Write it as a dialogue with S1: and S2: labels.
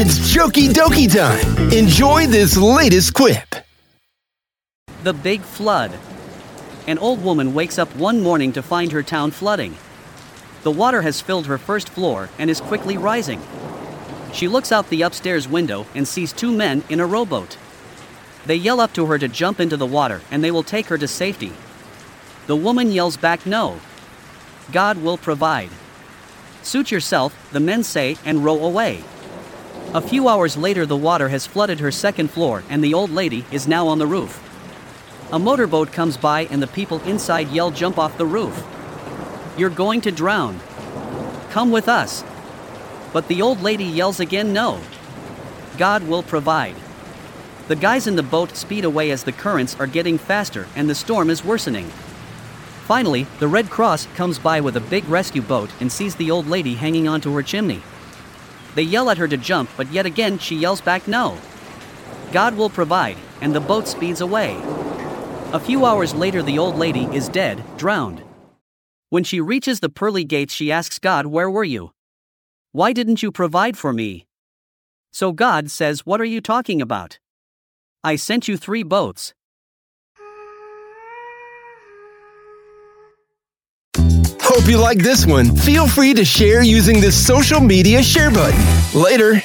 S1: It's JokieDokie time. Enjoy this latest quip.
S2: The Big Flood. An old woman wakes up one morning to find her town flooding. The water has filled her first floor and is quickly rising. She looks out the upstairs window and sees two men in a rowboat. They yell up to her to jump into the water and they will take her to safety. The woman yells back no. God will provide. Suit yourself, the men say, and row away. A few hours later, the water has flooded her second floor, and the old lady is now on the roof. A motorboat comes by, and the people inside yell, Jump off the roof. You're going to drown. Come with us. But the old lady yells again, No. God will provide. The guys in the boat speed away as the currents are getting faster and the storm is worsening. Finally, the Red Cross comes by with a big rescue boat and sees the old lady hanging onto her chimney. They yell at her to jump, but yet again she yells back no. God will provide, and the boat speeds away. A few hours later, the old lady is dead, drowned. When she reaches the pearly gates, she asks God, Where were you? Why didn't you provide for me? So God says, What are you talking about? I sent you three boats.
S1: Hope you like this one. Feel free to share using the social media share button. Later.